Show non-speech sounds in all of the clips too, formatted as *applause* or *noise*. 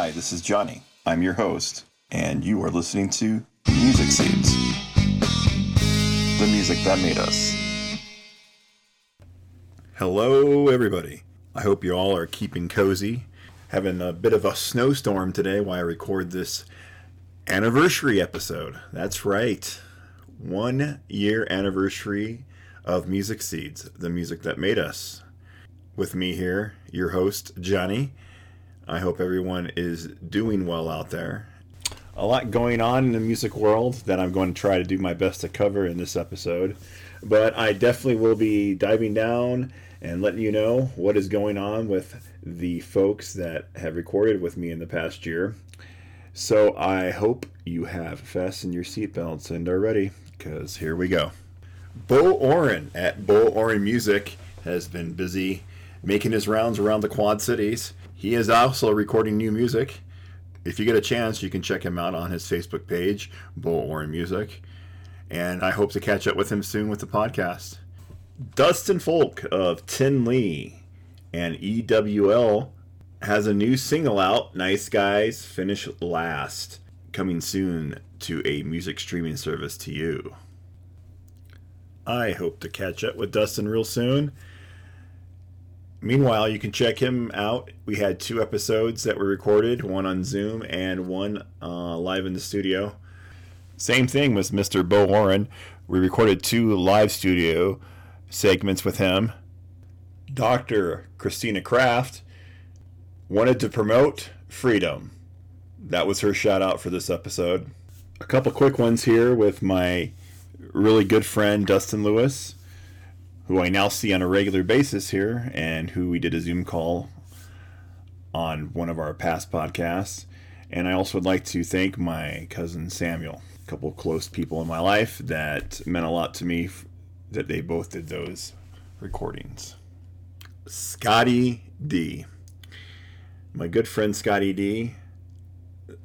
Hi, this is Johnny. I'm your host, and you are listening to Music Seeds, the music that made us. Hello, everybody. I hope you all are keeping cozy. Having a bit of a snowstorm today while I record this anniversary episode. That's right. One year anniversary of Music Seeds, the music that made us. With me here, your host, Johnny. I hope everyone is doing well out there. A lot going on in the music world that I'm going to try to do my best to cover in this episode. But I definitely will be diving down and letting you know what is going on with the folks that have recorded with me in the past year. So I hope you have fastened your seatbelts and are ready, because here we go. Bo Oren at Bo Oren Music has been busy making his rounds around the Quad Cities. He is also recording new music. If you get a chance, you can check him out on his Facebook page, Bo Oren Music. And I hope to catch up with him soon with the podcast. Dustin Folk of Tin Lee and EWL has a new single out, Nice Guys Finish Last, coming soon to a music streaming service to you. I hope to catch up with Dustin real soon. Meanwhile, you can check him out. We had two episodes that were recorded, one on Zoom and one uh, live in the studio. Same thing with Mr. Bo Warren. We recorded two live studio segments with him. Dr. Christina Kraft wanted to promote freedom. That was her shout out for this episode. A couple quick ones here with my really good friend Dustin Lewis, who I now see on a regular basis here, and who we did a Zoom call on one of our past podcasts. And I also would like to thank my cousin Samuel, a couple close people in my life that meant a lot to me that they both did those recordings. Scotty D. My good friend Scotty D.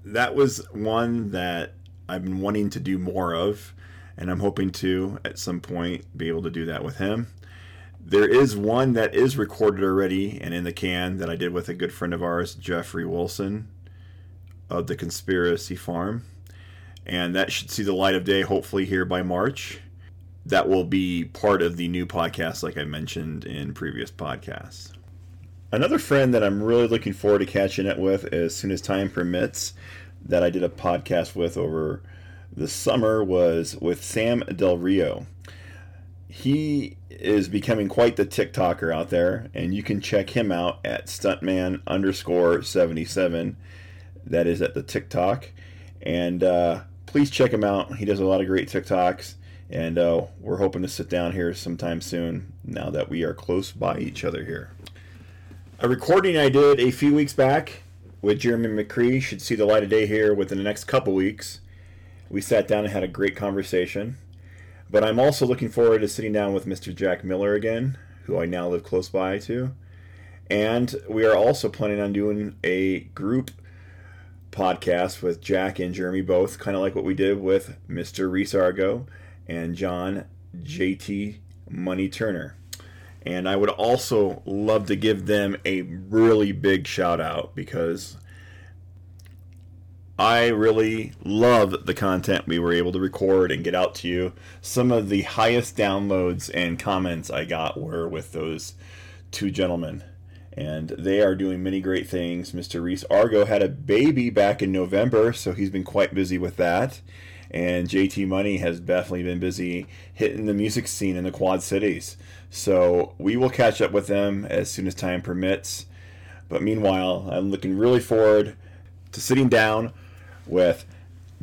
That was one that I've been wanting to do more of, and I'm hoping to at some point be able to do that with him. There is one that is recorded already and in the can that I did with a good friend of ours, Jeffrey Wilson of the Conspiracy Farm. And that should see the light of day hopefully here by March that will be part of the new podcast, like I mentioned in previous podcasts. Another friend that I'm really looking forward to catching up with as soon as time permits, that I did a podcast with over the summer, was with Sam Del Rio. He is becoming quite the TikToker out there, and you can check him out at stuntman underscore 77. That is at the TikTok. And uh, please check him out. He does a lot of great TikToks and uh, we're hoping to sit down here sometime soon now that we are close by each other here. A recording I did a few weeks back with Jeremy McCree should see the light of day here within the next couple weeks. We sat down and had a great conversation. But I'm also looking forward to sitting down with Mr. Jack Miller again, who I now live close by to. And we are also planning on doing a group podcast with Jack and Jeremy both, kind of like what we did with Mr. Reese Argo and John JT Money Turner. And I would also love to give them a really big shout out because I really love the content we were able to record and get out to you. Some of the highest downloads and comments I got were with those two gentlemen. And they are doing many great things. Mr. Reese Argo had a baby back in November, so he's been quite busy with that and JT Money has definitely been busy hitting the music scene in the Quad Cities. So we will catch up with them as soon as time permits. But meanwhile, I'm looking really forward to sitting down with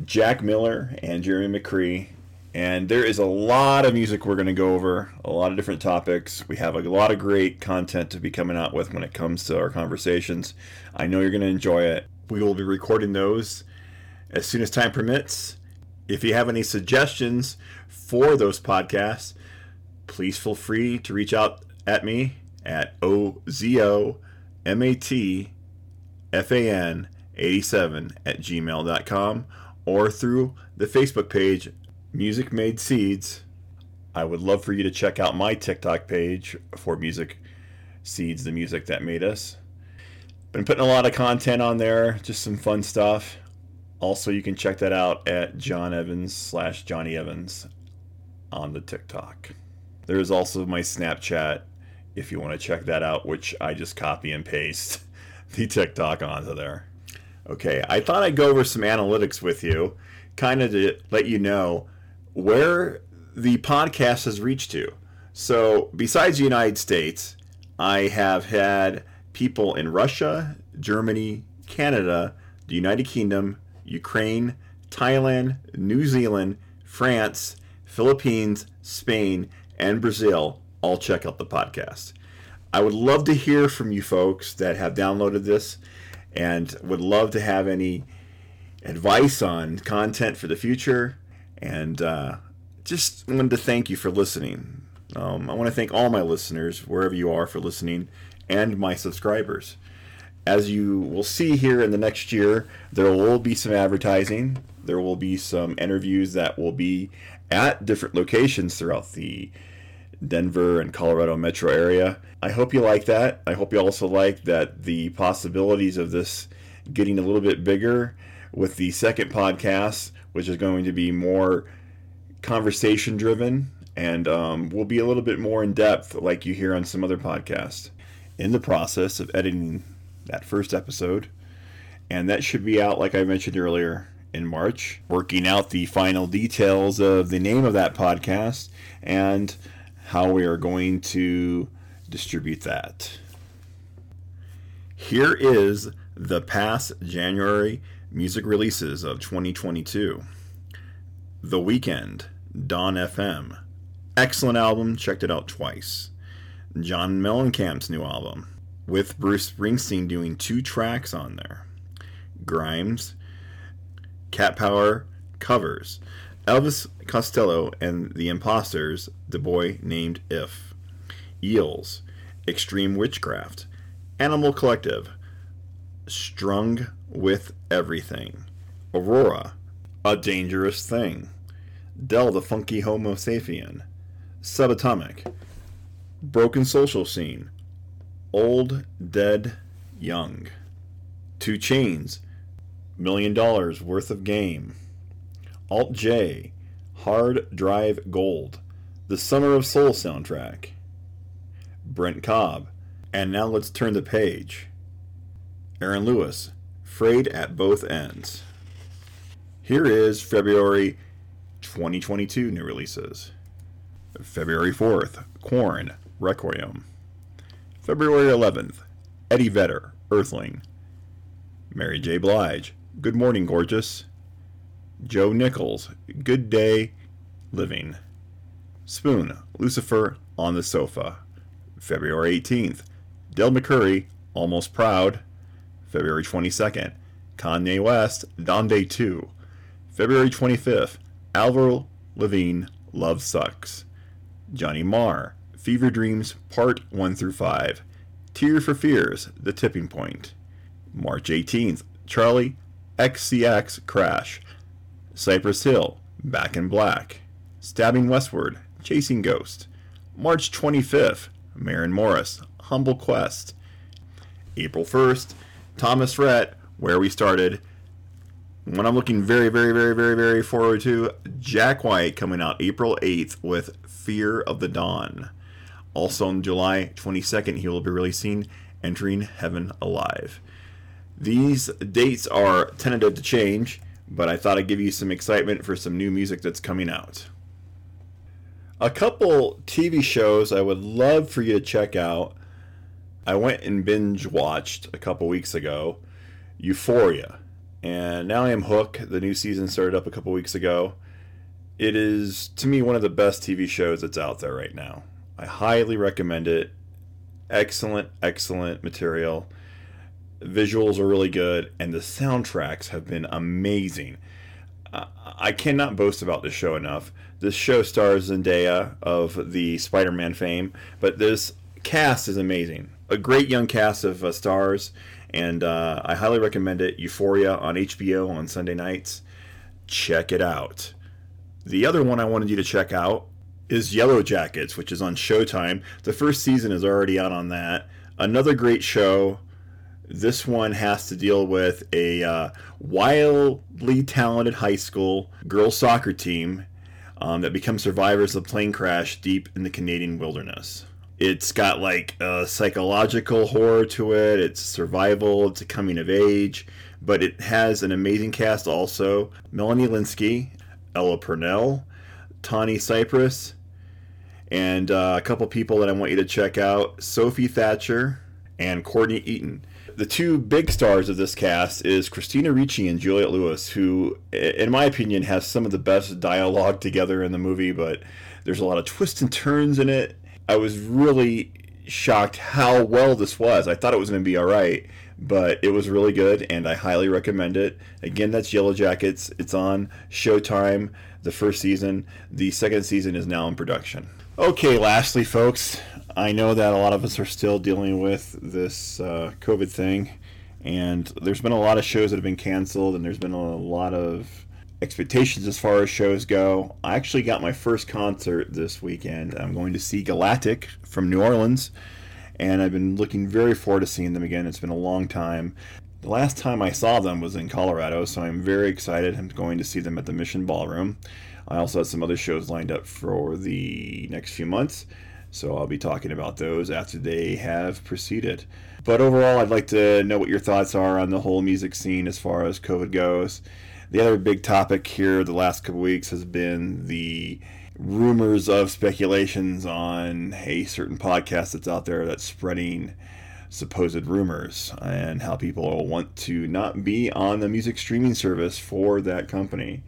Jack Miller and Jeremy McCree. And there is a lot of music we're going to go over, a lot of different topics. We have a lot of great content to be coming out with when it comes to our conversations. I know you're going to enjoy it. We will be recording those as soon as time permits. If you have any suggestions for those podcasts, please feel free to reach out at me at OZOMATFAN87 at gmail.com or through the Facebook page Music Made Seeds. I would love for you to check out my TikTok page for Music Seeds, the music that made us. Been putting a lot of content on there, just some fun stuff. Also, you can check that out at John Evans slash Johnny Evans on the TikTok. There is also my Snapchat if you want to check that out, which I just copy and paste *laughs* the TikTok onto there. Okay, I thought I'd go over some analytics with you, kind of to let you know where the podcast has reached to. So, besides the United States, I have had people in Russia, Germany, Canada, the United Kingdom, Ukraine, Thailand, New Zealand, France, Philippines, Spain, and Brazil all check out the podcast. I would love to hear from you folks that have downloaded this and would love to have any advice on content for the future. And uh, just wanted to thank you for listening. Um, I want to thank all my listeners, wherever you are, for listening, and my subscribers. As you will see here in the next year, there will be some advertising. There will be some interviews that will be at different locations throughout the Denver and Colorado metro area. I hope you like that. I hope you also like that the possibilities of this getting a little bit bigger with the second podcast, which is going to be more conversation driven and um, will be a little bit more in depth, like you hear on some other podcasts. In the process of editing that first episode, and that should be out, like I mentioned earlier, in March. Working out the final details of the name of that podcast and how we are going to distribute that. Here is the past January music releases of 2022. The Weeknd, Dawn FM. Excellent album, checked it out twice. John Mellencamp's new album, with Bruce Springsteen doing two tracks on there. Grimes, Cat Power covers. Elvis Costello and the Imposters, The Boy Named If. Eels, Extreme Witchcraft. Animal Collective, Strung with Everything. Aurora, A Dangerous Thing. Del the Funky Homosapien. Subatomic. Broken Social Scene. Old, Dead, Young. 2 Chainz. Million Dollars Worth of Game. Alt J. Hard Drive Gold. The Summer of Soul soundtrack. Brent Cobb. And now let's turn the page. Aaron Lewis. Frayed at both ends. Here is February 2022 new releases. February 4th, Korn, Requiem. February 11th, Eddie Vedder, Earthling. Mary J. Blige, Good Morning Gorgeous. Joe Nichols, Good Day, Living. Spoon, Lucifer, On the Sofa. February 18th, Del McCoury, Almost Proud. February 22nd, Kanye West, Donda 2. February 25th, Avril Lavigne, Love Sucks. Johnny Marr, Fever Dreams, Part 1 through 5. Tears for Fears, The Tipping Point. March 18th, Charli XCX Crash. Cypress Hill, Back in Black. Stabbing Westward, Chasing Ghost. March 25th, Maren Morris, Humble Quest. April 1st, Thomas Rhett, Where We Started. One I'm looking very, very, very, very, very forward to, Jack White coming out April 8th with Fear of the Dawn. Also on July 22nd, he will be releasing Entering Heaven Alive. These dates are tentative to change, but I thought I'd give you some excitement for some new music that's coming out. A couple TV shows I would love for you to check out. I went and binge watched a couple weeks ago Euphoria, and now I am hooked. The new season started up a couple weeks ago. It is, to me, one of the best TV shows that's out there right now. I highly recommend it. Excellent, excellent material. Visuals are really good, and the soundtracks have been amazing. I cannot boast about this show enough. This show stars Zendaya of the Spider Man fame, but this cast is amazing. A great young cast of uh, stars, and uh, I highly recommend it. Euphoria on HBO on Sunday nights. Check it out. The other one I wanted you to check out is Yellow Jackets, which is on Showtime. The first season is already out on that. Another great show. This one has to deal with a uh, wildly talented high school girls soccer team um, that become survivors of a plane crash deep in the Canadian wilderness. It's got like a psychological horror to it. It's survival. It's a coming of age, but it has an amazing cast also. Melanie Lynskey, Ella Purnell, Tawny Cypress, and uh, a couple people that I want you to check out: Sophie Thatcher and Courtney Eaton. The two big stars of this cast is Christina Ricci and Juliette Lewis, who, in my opinion, has some of the best dialogue together in the movie. But there's a lot of twists and turns in it. I was really shocked how well this was. I thought it was going to be all right, but it was really good, and I highly recommend it. Again, that's Yellow Jackets. It's on Showtime, the first season. The second season is now in production. Okay, lastly, folks, I know that a lot of us are still dealing with this uh, COVID thing, and there's been a lot of shows that have been canceled, and there's been a lot of expectations as far as shows go. I actually got my first concert this weekend. I'm going to see Galactic from New Orleans, and I've been looking very forward to seeing them again. It's been a long time. The last time I saw them was in Colorado, so I'm very excited. I'm going to see them at the Mission Ballroom. I also have some other shows lined up for the next few months, so I'll be talking about those after they have proceeded. But overall, I'd like to know what your thoughts are on the whole music scene as far as COVID goes. The other big topic here the last couple weeks has been the rumors of speculations on a certain podcast that's out there that's spreading supposed rumors and how people want to not be on the music streaming service for that company.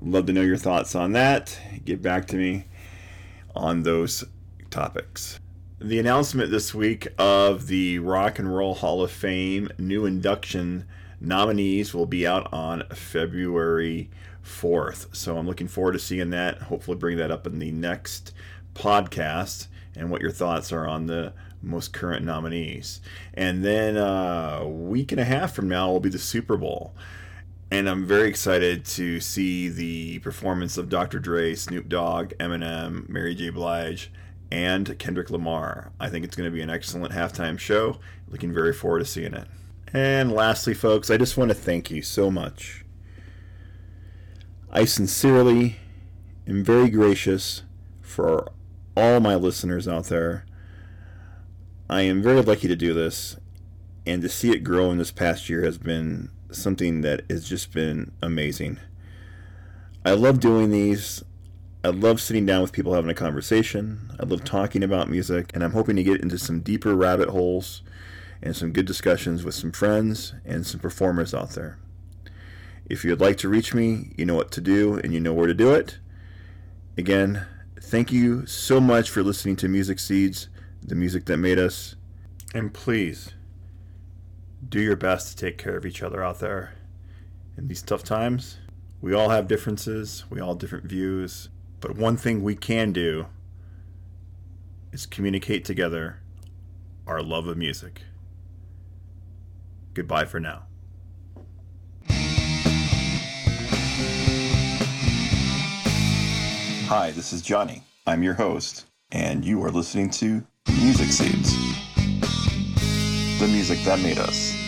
Love to know your thoughts on that. Get back to me on those topics. The announcement this week of the Rock and Roll Hall of Fame new induction nominees will be out on February 4th. So I'm looking forward to seeing that. Hopefully, bring that up in the next podcast and what your thoughts are on the most current nominees. And then uh, a week and a half from now will be the Super Bowl. And I'm very excited to see the performance of Dr. Dre, Snoop Dogg, Eminem, Mary J. Blige, and Kendrick Lamar. I think it's going to be an excellent halftime show. Looking very forward to seeing it. And lastly, folks, I just want to thank you so much. I sincerely am very gracious for all my listeners out there. I am very lucky to do this, and to see it grow in this past year has been something that has just been amazing. I love doing these. I love sitting down with people having a conversation. I love talking about music, and I'm hoping to get into some deeper rabbit holes and some good discussions with some friends and some performers out there. If you'd like to reach me, you know what to do and you know where to do it. Again, thank you so much for listening to Music Seeds, the music that made us. And please, do your best to take care of each other out there. In these tough times, we all have differences, we all have different views, but one thing we can do is communicate together our love of music. Goodbye for now. Hi, this is Johnny. I'm your host, and you are listening to Music Seeds, the music that made us.